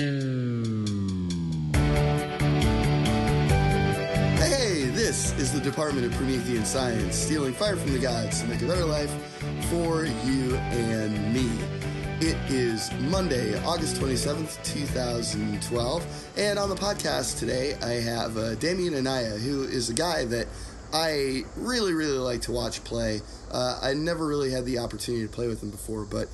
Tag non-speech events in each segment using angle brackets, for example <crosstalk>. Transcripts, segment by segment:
Hey, this is the Department of Promethean Science, stealing fire from the gods to make a better life for you and me. It is Monday, August 27th, 2012, and on the podcast today I have uh, Damian Anaya, who is a guy that I really, really like to watch play. Uh, I never really had the opportunity to play with him before, but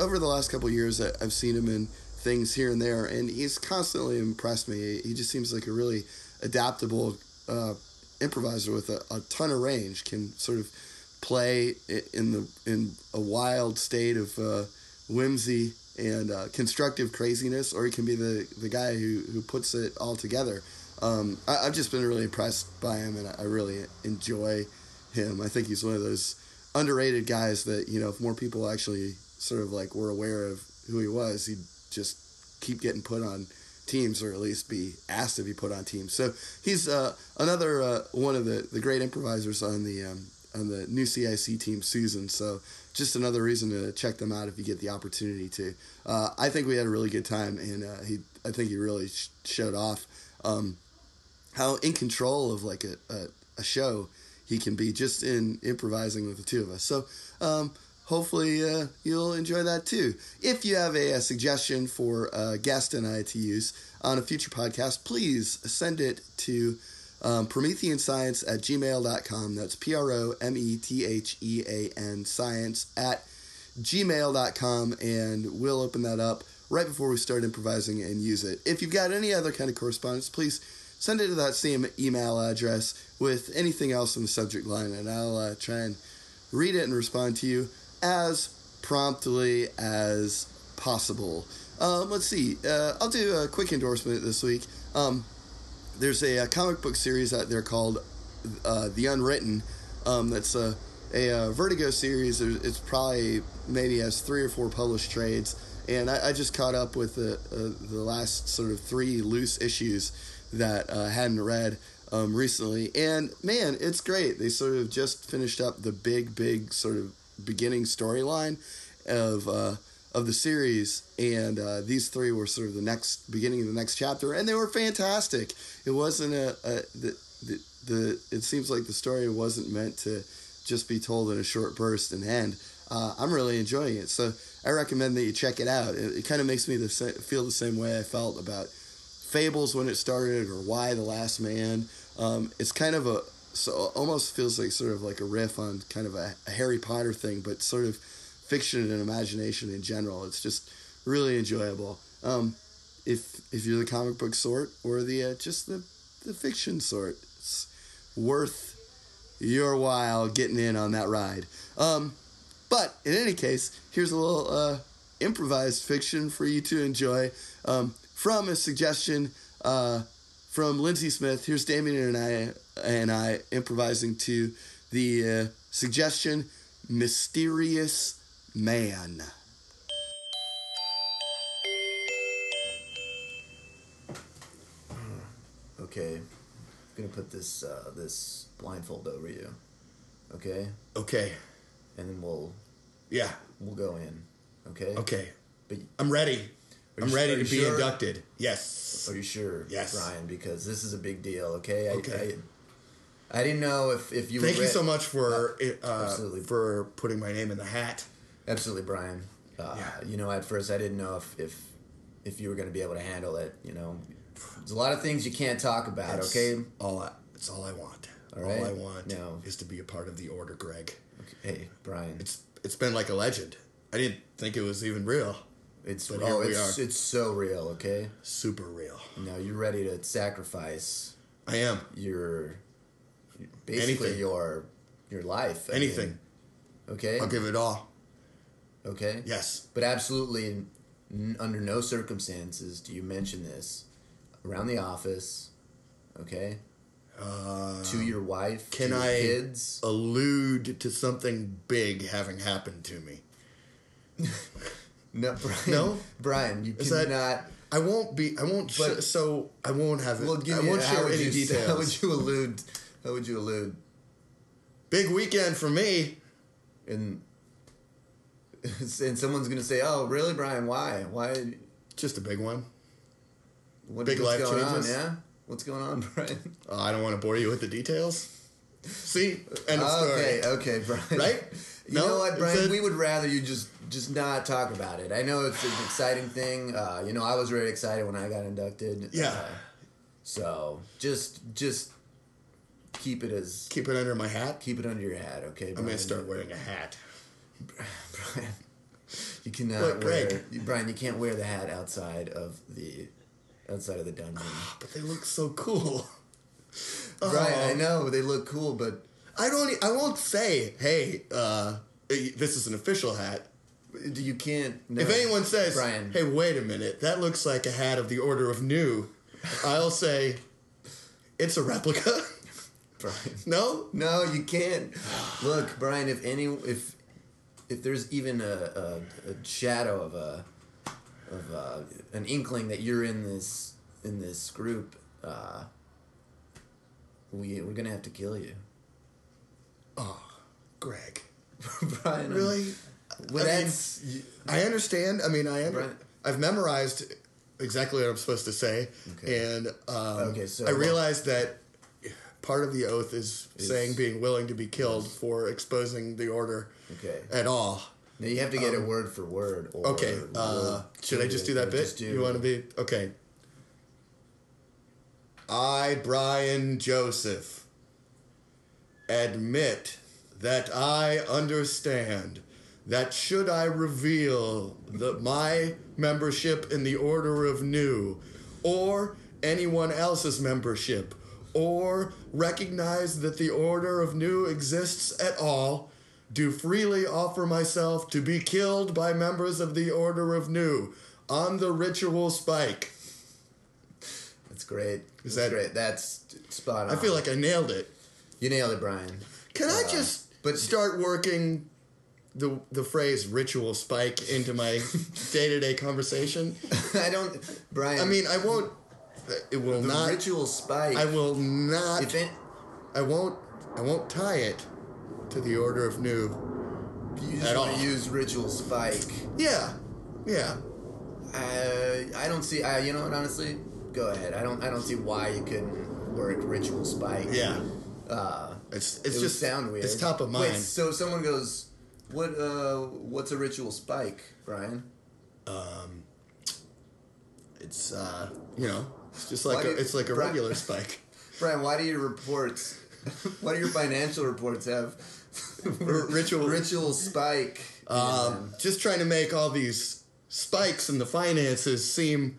over the last couple years I've seen him in things here and there, and he's constantly impressed me. He just seems like a really adaptable uh, improviser with a, a ton of range. Can sort of play in the in a wild state of uh, whimsy and uh, constructive craziness, or he can be the the guy who who puts it all together. Um, I, I've just been really impressed by him, and I really enjoy him. I think he's one of those underrated guys that you know if more people actually sort of like were aware of who he was, he'd just keep getting put on teams or at least be asked to be put on teams. So he's uh, another uh, one of the, the great improvisers on the um, on the new CIC team, Susan. So just another reason to check them out if you get the opportunity to. Uh, I think we had a really good time, and uh, he I think he really sh- showed off um, how in control of like a, a, a show he can be just in improvising with the two of us. So um, hopefully uh, you'll enjoy that too. If you have a, a suggestion for a guest and I to use on a future podcast, please send it to um, Science at gmail.com. That's P R O M E T H E A N science at gmail.com and we'll open that up right before we start improvising and use it. If you've got any other kind of correspondence, please send it to that same email address with anything else in the subject line and I'll uh, try and read it and respond to you as promptly as possible. Um, let's see. Uh, I'll do a quick endorsement this week. Um, there's a, uh comic book series out there called uh, The Unwritten. Um, that's a, a, uh Vertigo series. It's probably maybe has three or four published trades, and I, I just caught up with the uh, the last sort of three loose issues that uh, hadn't read um, recently. And man, it's great. They sort of just finished up the big, big sort of beginning storyline of uh, of the series, and uh, these three were sort of the next beginning of the next chapter, and they were fantastic. It wasn't a, a the, the the it seems like the story wasn't meant to just be told in a short burst and end. Uh, I'm really enjoying it, so I recommend that you check it out. It, it kind of makes me the sa- feel the same way I felt about Fables when it started, or Y the Last Man. Um, it's kind of a so almost feels like sort of like a riff on kind of a, a Harry Potter thing, but sort of fiction and imagination in general. It's just really enjoyable. Um, if if you're the comic book sort or the uh, just the the fiction sort, it's worth your while getting in on that ride. Um, but in any case, here's a little uh, improvised fiction for you to enjoy um, from a suggestion uh, from Lindsey Smith. Here's Damian and I and I improvising to the uh, suggestion "Mysterious Man." Okay, I'm gonna put this uh, this blindfold over you. Okay, Okay. and then we'll Yeah. we'll go in. Okay. Okay. But I'm ready. Are I'm you- ready to be sure? inducted. Yes. are you sure? Yes. Brian, because this is a big deal. Okay. I, Okay. I, I didn't know if if you. Thank were you so much for uh, absolutely. for putting my name in the hat. Absolutely, Brian. Uh, Yeah. You know, at first I didn't know if if if you were going to be able to handle it. You know, there's a lot of things you can't talk about. That's okay. All I, that's all I want. All All, right. I want Now- is to be a part of the order, Greg. Hey, Brian. It's it's been like a legend. I didn't think it was even real. It's but oh, it's it's so real. Okay. Super real. Now you're ready to sacrifice I am. your basically Anything. your your life. I Anything. mean, okay. I'll give it all. Okay. Yes. But absolutely, n- under no circumstances do you mention this around the office. Okay. Uh, To your wife. can to your I- Kids. allude to something big having happened to me. <laughs> No, Brian. No? Brian. You Is cannot. that- I won't be. I won't. But- sh- so I won't have it. well, give I won't share any you, details. How would you allude? How would you allude? Big weekend for me. And <laughs> and someone's gonna say, "Oh, really, Brian? Why? Why?" Just a big one. What, Big life going changes? on? Yeah, what's going on, <laughs> Brian? Uh, I don't want to bore you with the details. See, end of story. okay, okay, Brian. Right? You No, know what, Brian? We would rather you just just not talk about it. I know it's an exciting thing. Uh, you know, I was very excited when I got inducted. Yeah. Uh, so just just keep it as Keep it under my hat. keep it under your hat, okay? I'm gonna start wearing a hat. Brian, you cannot Look, wear Greg. Brian. You can't wear the hat outside of the outside of the dungeon. But they look so cool. Brian, Oh. I know they look cool, but I don't. I won't say, "Hey, uh, this is an official hat." You can't. No. If anyone says, Brian, "Hey, wait a minute, that looks like a hat of the Order of Nu," I'll say, "It's a replica." <laughs> Brian. no, No, you can't. Look, Brian. If any, if if there's even a, a, a shadow of a of a, an inkling that you're in this in this group, uh, we we're gonna have to kill you, Oh, Greg. <laughs> Brian. I'm- Really? Well, I mean, that's I understand. I mean, I under, Right. I've memorized exactly what I'm supposed to say, Okay. and um, Okay, so- I realized that part of the oath is, Is- saying being willing to be killed for exposing the order okay. at all. Now you have to get it word for word. Or Um, Okay, we'll uh, should I just do that bit? do- You want to be okay? I, Brian Joseph, admit that I understand that should I reveal the, my membership in the Order of Nu, or anyone else's membership, or recognize that the Order of Nu exists at all, do freely offer myself to be killed by members of the Order of Nu on the ritual spike. That's great. Is That's that- great? That's spot on. I feel like I nailed it. you nailed it, Brian. Can I Uh, just but- start working the the phrase ritual spike into my day to day conversation? I don't, Brian. I mean, I won't. It will the not. ritual spike. I will not. If it, I won't. I won't tie it to the order of Nu. you just At want all. to use ritual spike. Yeah, yeah. Uh, I don't see. Uh, you know what? Honestly, go ahead. I don't. I don't see why you couldn't work ritual spike. Yeah. Uh, It's it it's would just sound weird. It's top of mind. Wait, so if someone goes, "What? Uh, what's a ritual spike, Brian?" Um, it's uh, you know, it's just like a, you- it's like a Bri- regular spike. <laughs> <laughs> Brian, why do your reports? <laughs> why do your financial reports have ritual- ritual spike? Um, just trying to make all these spikes in the finances seem.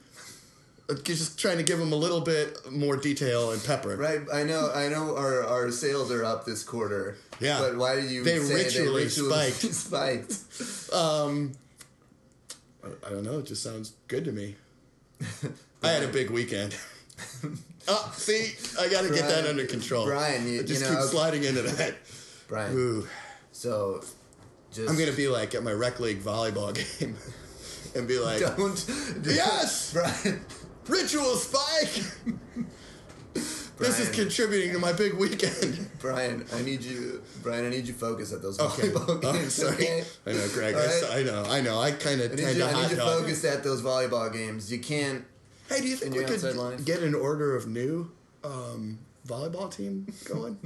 Just trying to give them a little bit more detail and pepper. Right, I know, I know. Our, our sales are up this quarter. Yeah. but why do you They say ritually they ritually <laughs> spiked. spiked? Um, I- don't know. It just sounds good to me. I had a big weekend. oh, <laughs> see, I got to get that under control. Brian, you- I just you keep know- sliding into that. Brian, Ooh, so just I'm gonna be like at my rec league volleyball <laughs> game and be like, don't. Yes! Brian. "Ritual spike." <laughs> This is contributing to my big weekend. <laughs> Brian, I need you. Brian, I need you focus at those Okay. volleyball <laughs> games. sorry. Okay. I know, Greg. All I, right. I know. I know. I kind of tend you, to I need you dog. focused at those volleyball games. You can't. Hey, do you think we could line. get an order of Nu um, volleyball team going?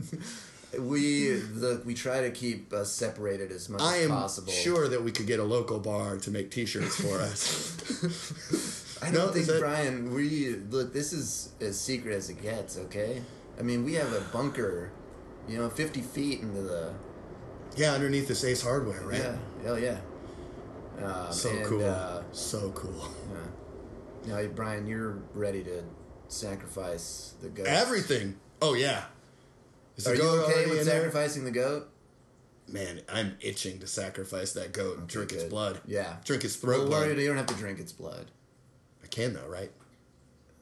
We look. We try to keep us separated as much I as am possible. sure that we could get a local bar to make T-shirts for us. <laughs> I don't is think that- Brian. We look. This is as secret as it gets. Okay. I mean, we have a bunker. You know, fifty feet into the. yeah, underneath this Ace Hardware, right? Yeah. Hell yeah. Um, So and, cool. Uh, so cool. yeah. Now, Brian, you're ready to sacrifice the goat. Everything. Oh yeah. Is the Are you goat okay with in there? sacrificing the goat? Man, I'm itching to sacrifice that goat and drink its blood. Yeah. Drink its throat Well, blood. you don't have to drink its blood. I can though, right?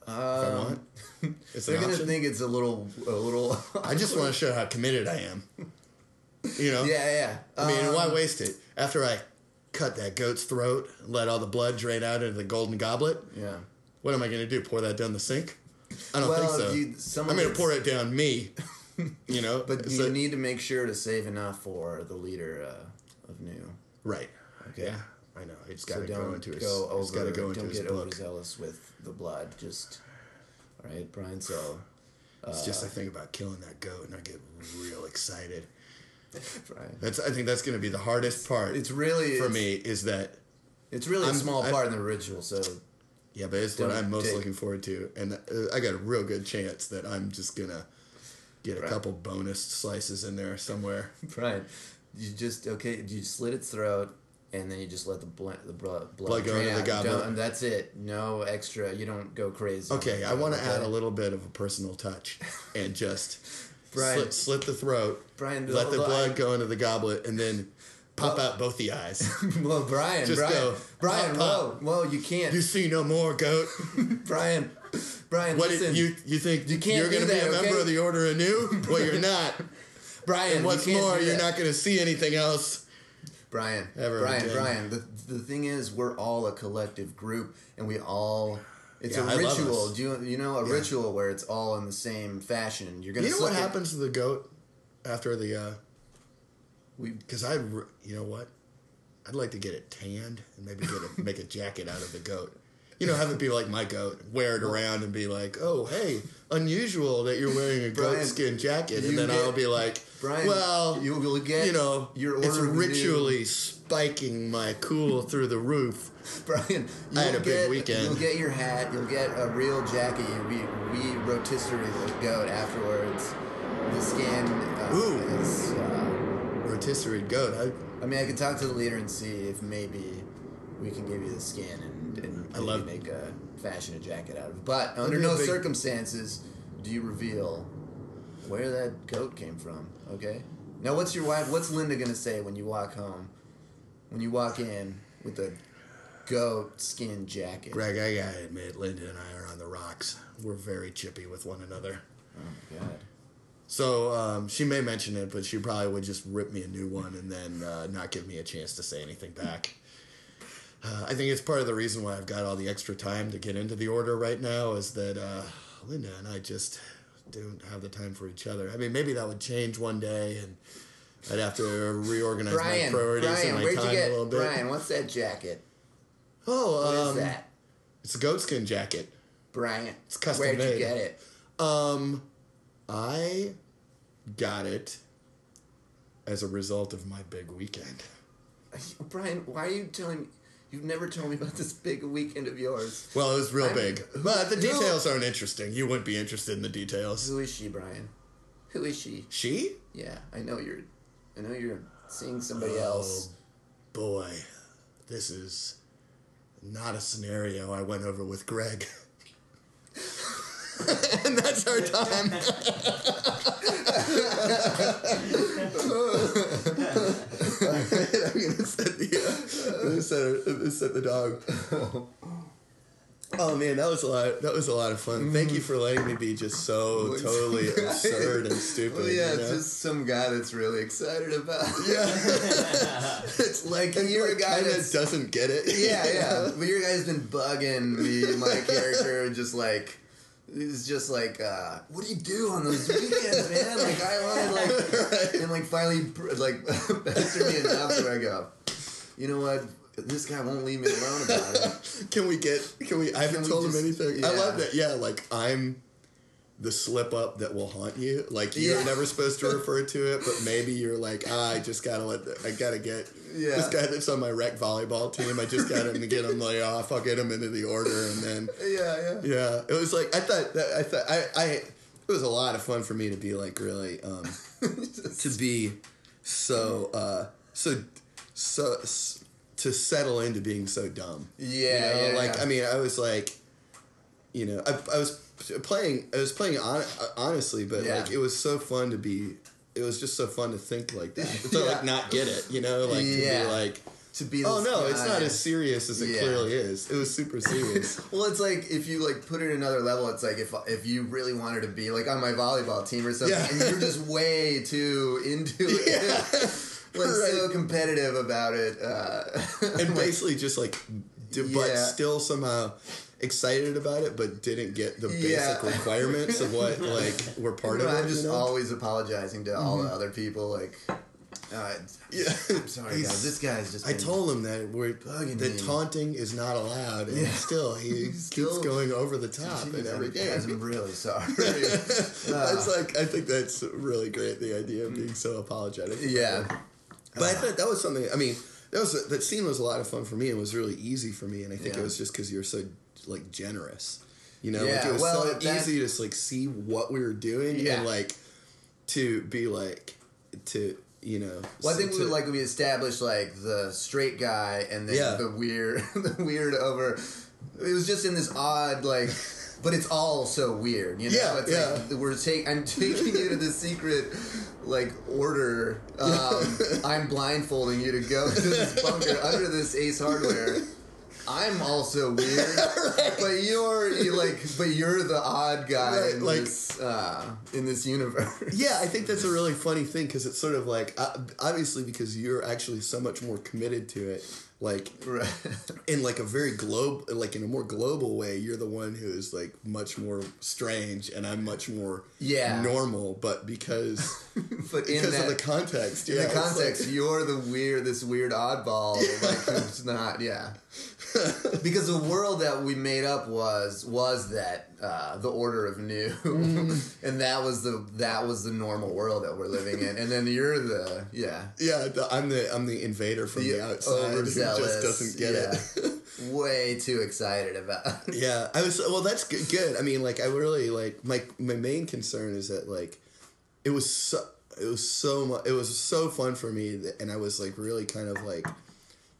Um, If I want. <laughs> It's They're gonna option. think it's a little, a little. <laughs> I just want to show how committed I am. You know? yeah, yeah. I mean, Um, why waste it? After I cut that goat's throat, let all the blood drain out into the golden goblet, Yeah. what am I going to do? Pour that down the sink? I don't Well, think so. you- I'm going to pour it down me. <laughs> <laughs> You know? But you need to make sure to save enough for the leader uh, of Nu. Right. Okay. Yeah. I know. It's got to go into his. go over. it's got to go into don't his get book. overzealous with the blood. Just All right, Brian. So, It's just I think about killing that goat and I get real excited. <laughs> Brian, That's I think that's going to be the hardest part. it's really for me is that It's really I'm- a small I- part in the ritual. So, yeah, but it's what I'm most take- looking forward to, and uh, I got a real good chance that I'm just gonna get a Right. couple bonus slices in there somewhere. <laughs> Right. you just okay. You slit its throat, and then you just let the blood, the blood, blood, go into the goblet. And that's it. No extra. You don't go crazy. Okay, I want to add a little bit of a personal touch and just <laughs> Brian. slit, slit the throat, Brian, let the blood I- go into the goblet, and then pop Well- out both the eyes. <laughs> well, Brian, Just Brian, go, Brian, pop, whoa, pop. whoa, you can't, you see no more, goat. <laughs> Brian, Brian. What listen, did, you you think You can't you're going to be a member of the Order of Nu? <laughs> Well, you're not. Brian. And what's you more, you're not going to see anything else. Brian, Ever Brian, again. Brian. The the thing is, we're all a collective group, and we all. It's Yeah, a I ritual. Do you you know a Yeah. ritual where it's all in the same fashion? You're gonna. You know what it- happens to the goat after the? uh We Because I, you know what, I'd like to get it tanned and maybe get a, <laughs> make a jacket out of the goat. You know, have it be like my goat, wear it around and be like, "Oh, hey, unusual that you're wearing a Brian, goat skin jacket," and then get- I'll be like, Brian, well, you will get you know, your it's order Nu- ritually spiking my cool through the roof." <laughs> Brian, I had you'll a big get, weekend. You'll get your hat. You'll get a real jacket. We we rotisserie the goat afterwards. The skin uh, Ooh. is. Uh, Rotisserie goat. I, I mean, I could talk to the leader and see if maybe we can give you the skin and, and I love- make a fashion a jacket out of it. But under no big- circumstances do you reveal where that goat came from. Okay. Now, what's your wife? What's Linda gonna say when you walk home? When you walk in with a goat skin jacket. Greg, I gotta admit, Linda and I are on the rocks. We're very chippy with one another. Oh god. So um, she may mention it, but she probably would just rip me a new one and then uh, not give me a chance to say anything back. Uh, I think it's part of the reason why I've got all the extra time to get into the order right now is that uh, Linda and I just don't have the time for each other. I mean, maybe that would change one day, and I'd have to reorganize Brian, my priorities Brian, and my time you a little get bit. Brian? What's that jacket? Oh, What is um, that, It's a goatskin jacket. Brian? It's custom Where'd made. you get it? Um, I got it as a result of my big weekend. <laughs> Brian, why are you telling me? You've never told me about this big weekend of yours. Well, it was real I'm- big, but the who- details aren't interesting. You wouldn't be interested in the details. Who is she, Brian? Who is she? She? Yeah, I know you're. I know you're seeing somebody Oh. else. Boy, this is not a scenario I went over with Greg. <laughs> and that's our time. <laughs> I'm gonna set the, I'm gonna set, I'm gonna set the dog. Oh man, that was a lot. That was a lot of fun. Thank you for letting me be just so totally <laughs> absurd and stupid. Well, yeah, you know? just some guy that's really excited about. it. yeah. <laughs> it's like you're a guy of doesn't get it. Yeah, yeah. <laughs> But your guy's been bugging me, my character, just like. He's just like, uh, what do you do on those weekends, man? Like, I wanted, <laughs> like, and like finally, like, <laughs> pestered me enough where I go, you know what? This guy won't leave me alone about it. <laughs> Can we get? Can we? I haven't told him just- anything. I love that. Yeah, like I'm the slip up that will haunt you. Like you're Yeah. never supposed to refer to it, but <laughs> maybe you're like, ah, I just gotta let. The, I gotta get Yeah. this guy that's on my rec volleyball team. I just got him to get him laid off. I'll get him into the order, and then Yeah, yeah. yeah, it was like I thought. That, I thought I. I it was a lot of fun for me to be like really um, <laughs> to be so uh, so so to settle into being so dumb. Yeah, You know, yeah, like yeah. I mean, I was like, you know, I, I was playing. I was playing on, honestly, but Yeah. like it was so fun to be. It was just so fun to think like that. <laughs> To Yeah. like not get it, you know, like to be like, To be oh no, it's not as serious as it Yeah. clearly is. It was super <laughs> serious. Well, it's like if you like put it another level, it's like if if you really wanted to be like on my volleyball team or something, Yeah. and you're just way too into <laughs> it, Yeah. like so competitive about it, uh, and basically just like, but still somehow excited about it, but didn't get the basic requirements of what <laughs> like were part of it. I'm just you know? always apologizing to all Mm-hmm. the other people, like. Uh, Yeah. I'm sorry, He's- guys. This guy's just. I told him that we're that taunting is not allowed, and Yeah. still he <laughs> Still- keeps going over the top in every I'm, game. I'm really <laughs> sorry. that's Ah. like I think that's really great. The idea of being so apologetic. yeah. But I thought that was something. I mean, that was that scene was a lot of fun for me. It was really easy for me, and I think Yeah. it was just because you're so like generous. You know, like Yeah, it was well, so that- easy to just like see what we were doing Yeah. and like to be like to you know. Well, I think to- we like we established like the straight guy and then Yeah. the weird, <laughs> the weird over. It was just in this odd like, but it's all so weird, you know. Yeah, it's yeah. Like, we're take. I'm <laughs> taking you to the secret like order. Um, I'm blindfolding you to go to this bunker under this Ace Hardware. <laughs> I'm also weird, <laughs> but you're you like, but you're the odd guy Right, in like- this uh, in this universe. Yeah, I think that's a really <laughs> funny thing because it's sort of like uh, obviously because you're actually so much more committed to it. Like Right. in like a very globe, like in a more global way, you're the one who is like much more strange, and I'm much more Yeah. normal. But because <laughs> but in because that, of the context, in yeah, the it's like- context, you're the weird, this weird oddball, like who's not, yeah. <laughs> because the world that we made up was was that uh, the order of Nu, Mm. <laughs> and that was the that was the normal world that we're living in, and then you're the yeah yeah, the, I'm the I'm the invader from the, outside who just doesn't get yeah. it. <laughs> way too excited about. Yeah, I was well. That's good. good. I mean, like, I really like my my main concern is that like it was so it was so much it was so fun for me, that, and I was like really kind of like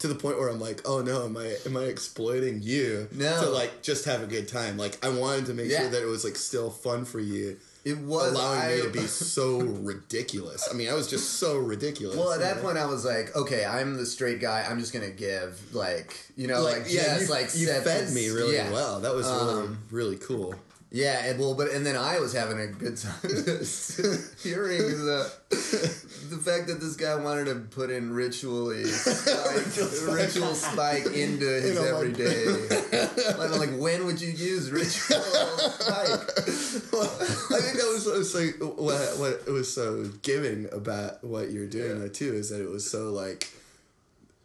to the point where I'm like, oh no, am I am I exploiting you No. to like just have a good time? Like, I wanted to make Yeah. sure that it was like still fun for you. It was allowing I, me to be so ridiculous. I mean, I was just so ridiculous. Well, at that know? point, I was like, okay, I'm the straight guy. I'm just gonna give like you know like, yeah, just you, like you fed me really yeah. well. That was really Um, really cool. Yeah, and well, but and then I was having a good time <laughs> hearing the the fact that this guy wanted to put in ritually <laughs> spike, Ritual spike. into his know, everyday. <laughs> Like, like, when would you use ritual spike? I think that was, was like what what it was so giving about what you're doing though too is that it was so like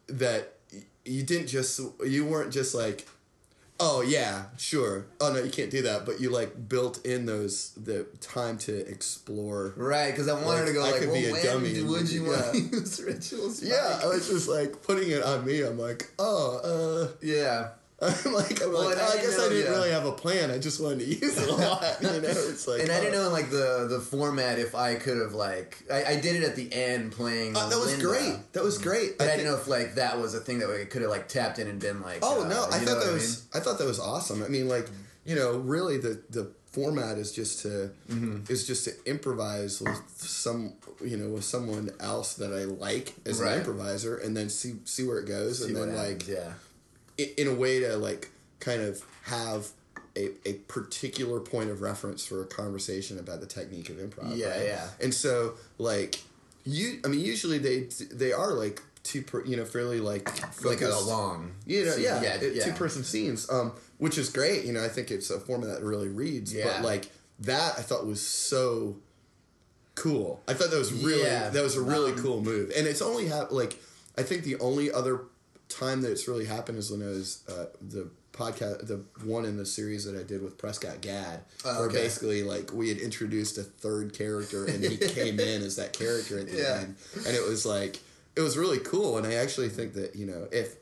that you didn't just you weren't just like oh yeah sure oh no you can't do that but you like built in those the time to explore Right, because I wanted Like, to go I like, could well, be a dummy would you- want to <laughs> use rituals? yeah I was just like putting it on me I'm like oh uh yeah. <laughs> I'm like I'm Well, like I oh, I guess know- I didn't yeah. really have a plan I just wanted to <laughs> use it a lot you know it's like And I didn't oh. know in like the the format if I could have like I, I did it at the end playing. Uh, that was Linda. great that was great But I, think- didn't know if like that was a thing that we could have like tapped in and been like. Oh uh, no, I thought that was I, thought that was awesome. I mean, like you know, really the the format is just to Mm-hmm. is just to improvise with some you know with someone else that I like as Right. an improviser, and then see see where it goes, See and then like yeah, i- in a way to like kind of have. A, a particular point of reference for a conversation about the technique of improv. Yeah, right? yeah. And so, like, you, I mean, usually they they are like two, per, you know, fairly like like a long. you know, scene. yeah, yeah, yeah. two person scenes, um, which is great. You know, I think it's a format that really reads. Yeah. But like that, I thought was so cool. I thought that was really Yeah, that was a really um, cool move, and it's only hap- like I think the only other time that it's really happened is when I was uh, the podcast, the one in the series that I did with Prescott Gad, Oh, where basically like we had introduced a third character and he <laughs> came in as that character at the Yeah. end, and it was like it was really cool. And I actually think that you know if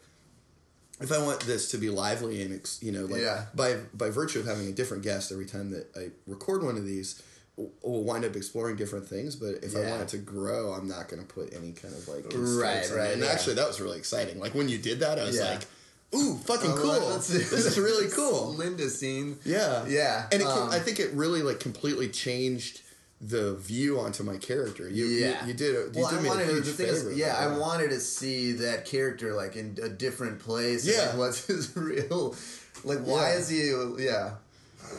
if I want this to be lively and you know like Yeah. by by virtue of having a different guest every time that I record one of these w- we'll wind up exploring different things but if I Yeah. want it to grow I'm not going to put any kind of like Right, constraints on it. right, and yeah. actually that was really exciting like when you did that I was Yeah. like ooh fucking cool this is really <laughs> cool Linda scene. yeah Yeah, and um, I think it really like completely changed the view onto my character you Yeah, you, you did you well, did I me wanted to, the thing is, yeah, I wanted to see that character like in a different place. Yeah. like, what's <laughs> his real? Like, why Yeah. is he? Yeah,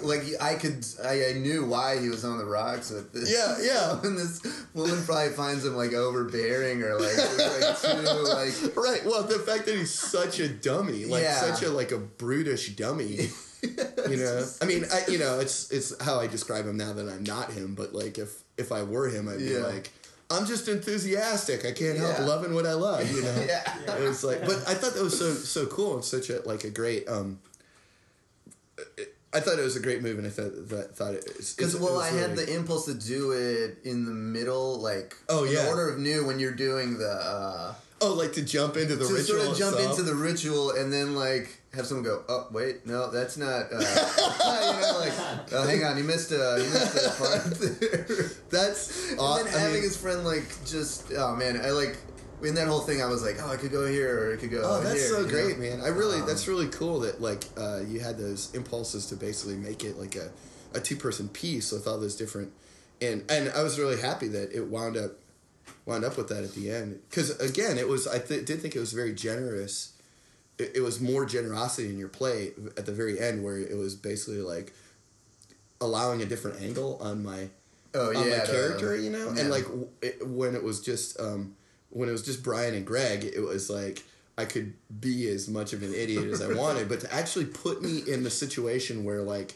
like I could, I, I knew why he was on the rocks with this. Yeah, yeah. <laughs> and this woman probably finds him like overbearing or like, like too like. Right. Well, the fact that he's such a dummy, like Yeah. such a like a brutish dummy. <laughs> you know, I mean, I you know, it's it's how I describe him now that I'm not him. But like, if if I were him, I'd be Yeah. like, I'm just enthusiastic. I can't help Yeah. loving what I love. You know. <laughs> Yeah. It was like, but I thought that was so so cool and such a like a great. um I thought it was a great move, and I thought that thought it Because because well, I had the impulse to do it in the middle, like Oh, yeah. the order of Nu when you're doing the uh, oh like to jump into the to ritual sort of jump itself. into the ritual and then like have someone go, oh wait, no, that's not. Uh, you know, like oh, hang on, you missed a you missed a part <laughs> there. That's and aw- then I having mean- his friend like just oh man, I like in that whole thing. I was like, oh, I could go here or I could go. Oh, that's here, so you know? great, man! I really, Um, that's really cool that like uh, you had those impulses to basically make it like a, a two person piece with all those different, and and I was really happy that it wound up, wound up with that at the end because again it was I th- did think it was very generous, it, it was more generosity in your play at the very end where it was basically like, allowing a different angle on my Oh on yeah, my character, you know, yeah. and like w- it, when it was just um, when it was just Brian and Greg, it was like I could be as much of an idiot as I wanted, but to actually put me in the situation where like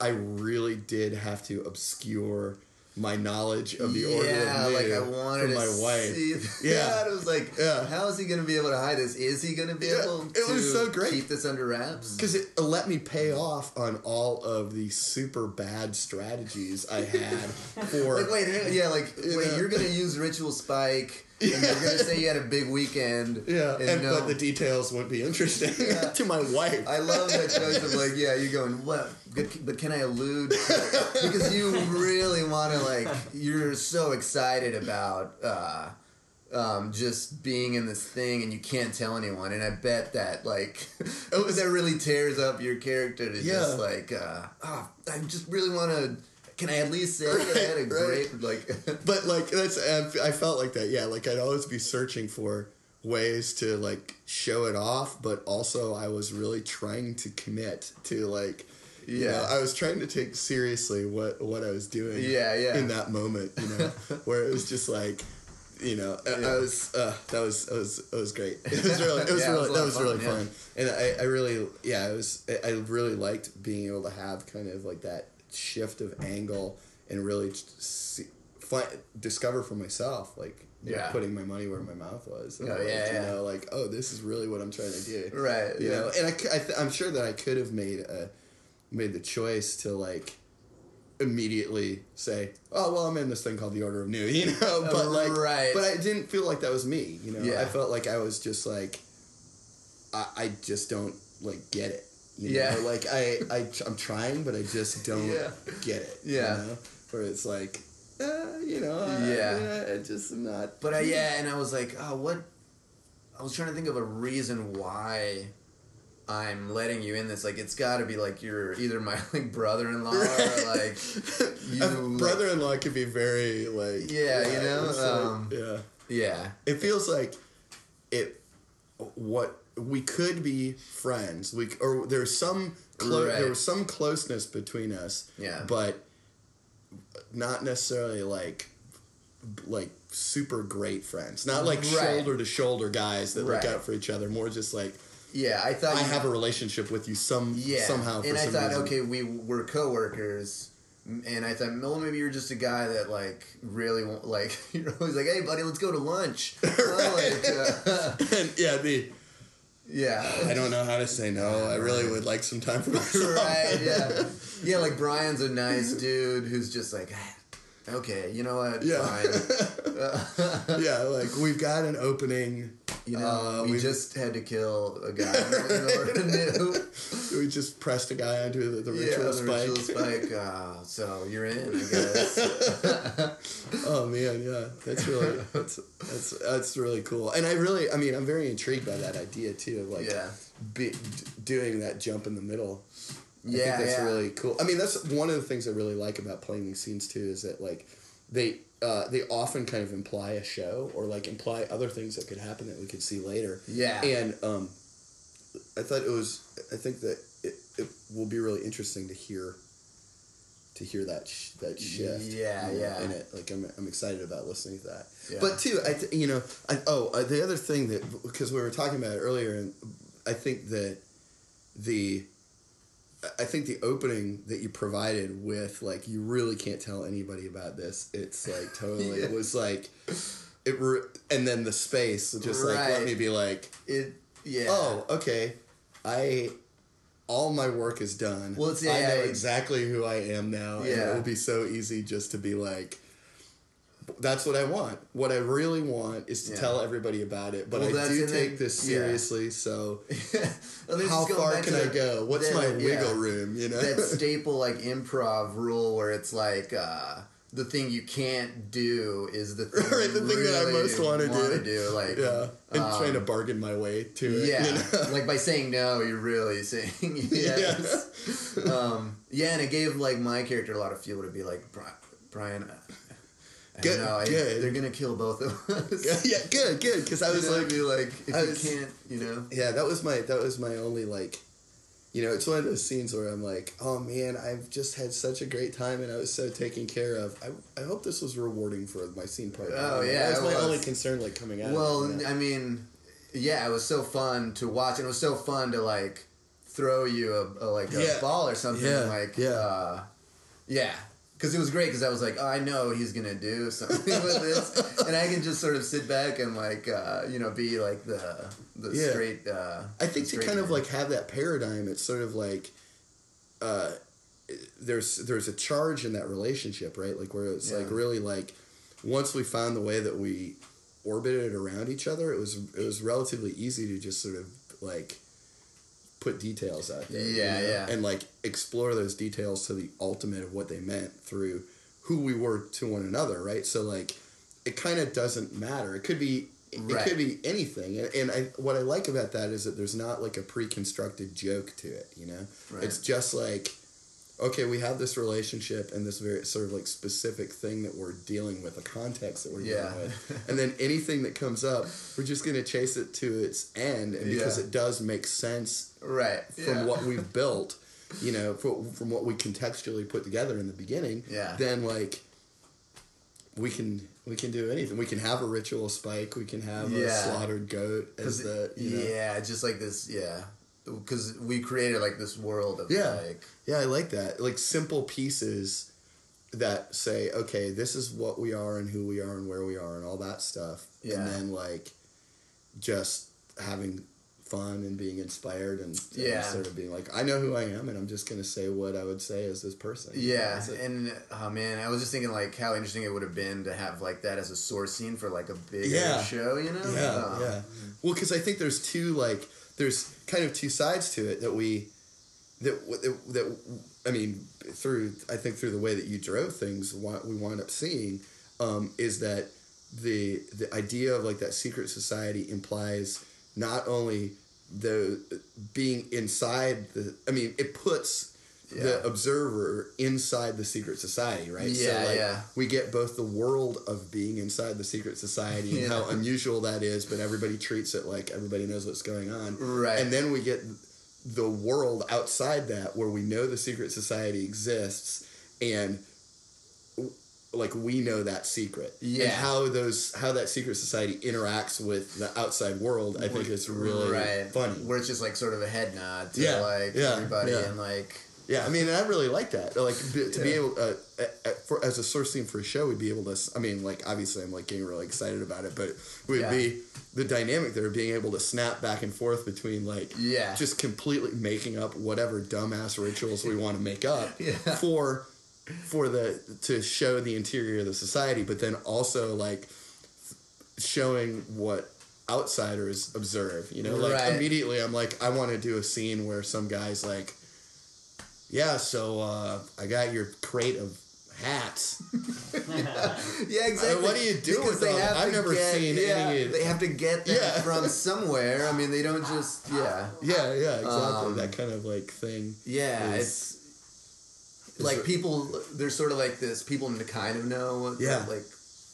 I really did have to obscure my knowledge of the order yeah, of like I wanted to my wife. see <laughs> Yeah. that. It was like, Yeah. how is he going to be able to hide this? Is he going to be Yeah, able it to was so great. keep this under wraps? because it let me pay off on all of the super bad strategies I had <laughs> for Like, wait, yeah, like, You wait, know? you're going to use Ritual Spike, <laughs> and you're going to say you had a big weekend. yeah, and, no- but the details wouldn't be interesting <laughs> to my wife. I love that of like, yeah, you're going, what? But, but can I allude? because you really want to, like, you're so excited about uh, um, just being in this thing and you can't tell anyone. And I bet that, like, <laughs> that really tears up your character to just, like, uh, oh, I just really want to. Can I at least say that I had a Right, great, like, <laughs> but like that's I I felt like that yeah like I'd always be searching for ways to like show it off but also I was really trying to commit to like you Yeah. know, I was trying to take seriously what what I was doing Yeah, yeah. in that moment you know <laughs> where it was just like you know I, I was uh, that was it was it was great <laughs> it was really it was Yeah, it was really that was fun, really yeah. fun and I, I really yeah it was I- I really liked being able to have kind of like that shift of angle and really just see, find, discover for myself like you Yeah. putting my money where my mouth was And, Oh, like, yeah, you yeah. know like oh this is really what I'm trying to do right, you yeah. know and I, I th- I'm sure that I could have made a made the choice to like immediately say oh well I'm in this thing called the Order of Nu <laughs> you know oh, but like right. but I didn't feel like that was me you know Yeah. I felt like I was just like I, I just don't like get it you Yeah. know? like I, I I'm trying but I just don't Yeah. get it Yeah. you know? where it's like uh, you know I, Yeah. I, I just am not But I, yeah, and I was like, oh, what? I was trying to think of a reason why I'm letting you in this. Like, it's got to be like you're either my <laughs> like brother-in-law or like <laughs> you. A brother-in-law could be very like Yeah, you know, it's like- um, yeah yeah, it feels like it what we could be friends we or there's some clo- Right. there was some closeness between us Yeah. but not necessarily like like super great friends not like Right. shoulder to shoulder guys that Right. look out for each other more just like yeah. I thought I have a relationship with you some yeah somehow for and I some thought, reason. okay, we were coworkers. And I thought, well, maybe you're just a guy that like really won't <laughs> like. <laughs> You're always like, "Hey, buddy, let's go to lunch." <laughs> Well, like, uh, and yeah the yeah, I don't know how to say no. I really would like some time for myself. Right yeah. Yeah like brian's a nice dude who's just like "Ah, okay you know what Yeah. fine <laughs> yeah, like we've got an opening. you know Uh, we just had to kill a guy <laughs> in order to do We just pressed a guy onto the, the yeah ritual the spike. ritual spike uh, so you're in i guess <laughs> Oh man, yeah, that's really that's that's that's really cool. And I really, I mean, I'm very intrigued by that idea too of like yeah be, doing that jump in the middle. I think that's yeah. really cool. I mean, that's one of the things I really like about playing these scenes too is that like they uh, they often kind of imply a show or like imply other things that could happen that we could see later. yeah And um, I thought it was. I think that it, it will be really interesting to hear. To hear that sh- that shift, Yeah, you know, yeah. in it, like I'm, I'm excited about listening to that. Yeah. But too, I th- you know, I, oh, uh, the other thing that because we were talking about it earlier, and I think that the I think the opening that you provided with like you really can't tell anybody about this. It's like <laughs> totally. It was like it. Re- and then the space just like let me be like, It yeah. oh okay, I. All my work is done. Well, it's- I know yeah, exactly who I am now, and Yeah. it will be so easy just to be like, "That's what I want. What I really want is to Yeah. tell everybody about it." But Well, I do take this yeah. seriously, so <laughs> Well, how far can I go? What's that- my yeah. wiggle room? You know, that <laughs> staple like improv rule where it's like uh, the thing you can't do is the thing, right, the thing that I most want to do. do. Like yeah, and um, trying to bargain my way to it. yeah, you know? <laughs> like by saying no, you're really saying yes. um, yeah, and it gave like my character a lot of fuel to be like "Bri- Brian. Good-. I, good. they're gonna kill both of <laughs> us. yeah, good, good. Because I was You know, like, be like, if I you was- can't, you know. yeah, that was my that was my only like, you know, it's one of those scenes where I'm like, oh man, I've just had such a great time and I was so taken care of. I, I hope this was rewarding for my scene partner. Oh, yeah, that was my was. only concern, like coming out. Well, you know? I mean, yeah, it was so fun to watch, and it was so fun to like throw you a, a like a Yeah. ball or something, Yeah, like yeah. uh, yeah. Because it was great. Because I was like, oh, I know he's gonna do <laughs> something with this, and I can just sort of sit back and like, uh, you know, be like the the Yeah. straight. Uh, I think to kind of like have that paradigm, it's sort of like uh, there's there's a charge in that relationship, right? Like where it's like really like once we found the way that we orbited around each other, it was it was relatively easy to just sort of like put details out there, you Yeah, know? yeah. and like explore those details to the ultimate of what they meant through who we were to one another, right? So like it kind of doesn't matter. It could be it Right. could be anything, and, and I, what I like about that is that there's not like a pre-constructed joke to it. You know, Right. it's just like okay, we have this relationship and this very sort of like specific thing that we're dealing with, a context that we're Yeah. dealing with, <laughs> and then anything that comes up, we're just gonna chase it to its end, and because Yeah. it does make sense right from yeah. what we've <laughs> built, you know, from, from what we contextually put together in the beginning, Yeah. then like we can we can do anything. We can have a ritual spike. We can have a slaughtered goat as the you know. yeah, just like this, yeah. Because we created like this world of Yeah. like Yeah, I like that. Like simple pieces that say, okay, this is what we are and who we are and where we are and all that stuff. Yeah. And then like just having fun and being inspired and, and Yeah. sort of being like, I know who I am and I'm just gonna say what I would say as this person. Yeah, That's it. and oh man, I was just thinking like how interesting it would have been to have like that as a source scene for like a big Yeah. show, you know? Yeah, Um, yeah. Well, because I think there's two like there's kind of two sides to it that we that that, that I mean through I think through the way that you drove things, what we wind up seeing um, is that the the idea of like that secret society implies not only the being inside the I mean it puts Yeah. the observer inside the secret society, right? Yeah, so like yeah. we get both the world of being inside the secret society and Yeah. how <laughs> unusual that is, but everybody treats it like everybody knows what's going on. Right. And then we get the world outside that where we know the secret society exists and like we know that secret Yeah. and how those how that secret society interacts with the outside world i think is really right. funny Where it's just like sort of a head nod to Yeah, like yeah, everybody yeah. and like Yeah, I mean, I really like that. Like b- to be able, uh, for as a source theme for a show, we'd be able to. I mean, like obviously, I'm like getting really excited about it, but it would Yeah. be the dynamic there, being able to snap back and forth between like, Yeah. just completely making up whatever dumbass rituals we want to make up <laughs> Yeah. for for the to show the interior of the society, but then also like showing what outsiders observe. You know, like Right. immediately I'm like, I want to do a scene where some guy's like, yeah, so uh, I got your crate of hats. <laughs> Yeah, exactly. what do you do Because with them? I've never get- seen yeah, any- They have to get that Yeah. from somewhere. I mean, they don't just <laughs> yeah. Yeah, yeah, exactly. Um, that kind of like thing. Yeah, is- it's like it- people. There's sort of like this. People to kind of know. what- Yeah. like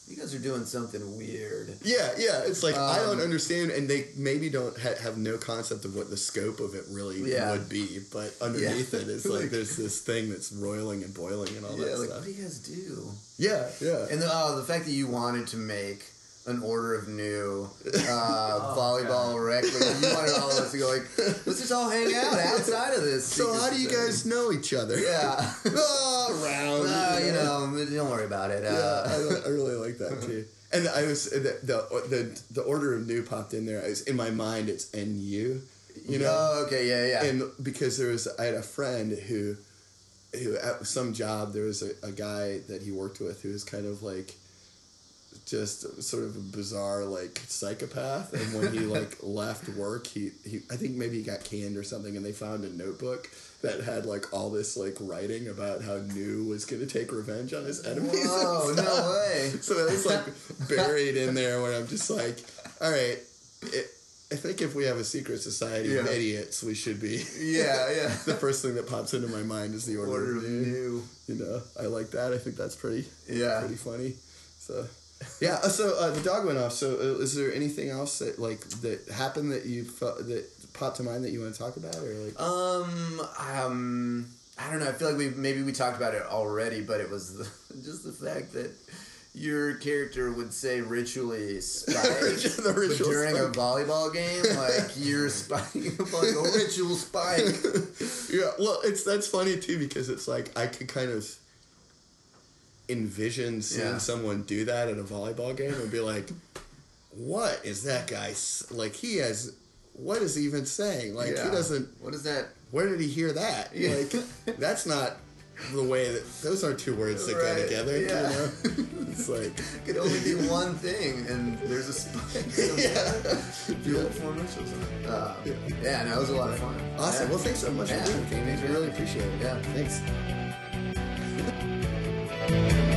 you guys are doing something weird. Yeah, yeah. It's like I don't Um, understand, and they maybe don't ha- have no concept of what the scope of it really Yeah. would be. But underneath Yeah. it is <laughs> like Like- there's this thing that's roiling and boiling and all yeah, that like stuff. what do you guys do? Yeah, yeah, And the, oh, the fact that you wanted to make an order of Nu uh, <laughs> volleyball rec league. You wanted all of us to go like, let's just all hang out outside of this. So how do you guys know each other? Yeah. oh, <laughs> round. Uh, you know, don't worry about it. Yeah, Uh, I, I really like that too. And I was the, the the the order of Nu popped in there. I was in my mind. It's NU, you know. Oh, okay, yeah, yeah. and because there was I had a friend who who at some job there was a, a guy that he worked with who was kind of like just sort of a bizarre like psychopath and when he like <laughs> left work he, he I think maybe he got canned or something and they found a notebook that had like all this like writing about how Nu was gonna take revenge on his enemies. stuff. no <laughs> way. So that was like buried in there when I'm just like, all right, it, I think if we have a secret society of idiots, we should be. Yeah, yeah. <laughs> the first thing that pops into my mind is the order, Order of Nu. You know, I like that. I think that's pretty, Yeah. pretty funny. So, yeah. uh, So uh, the dog went off. So, uh, is there anything else that like that happened that you felt that popped to mind that you want to talk about, or like? Um, um, I don't know. I feel like we maybe we talked about it already, but it was the, <laughs> just the fact that your character would say ritually spike <laughs> The but ritual during a volleyball game, like you're spiking like a ritual spike. <laughs> Yeah, well, it's that's funny too because it's like I could kind of envision seeing Yeah. someone do that at a volleyball game and be like, "What is that guy like? He has what is he even saying? Like he doesn't. What is that? Where did he hear that? <laughs> Yeah. Like that's not the way that those aren't two words that go together. yeah. You know, <laughs> it's like It could only be one thing, and there's a spike. <laughs> yeah. Formations. Uh, yeah, no, it was a lot of fun. Awesome. Yeah. Well, thanks so much Yeah. for being. Thanks. We really appreciate it. Yeah. Thanks. Bye.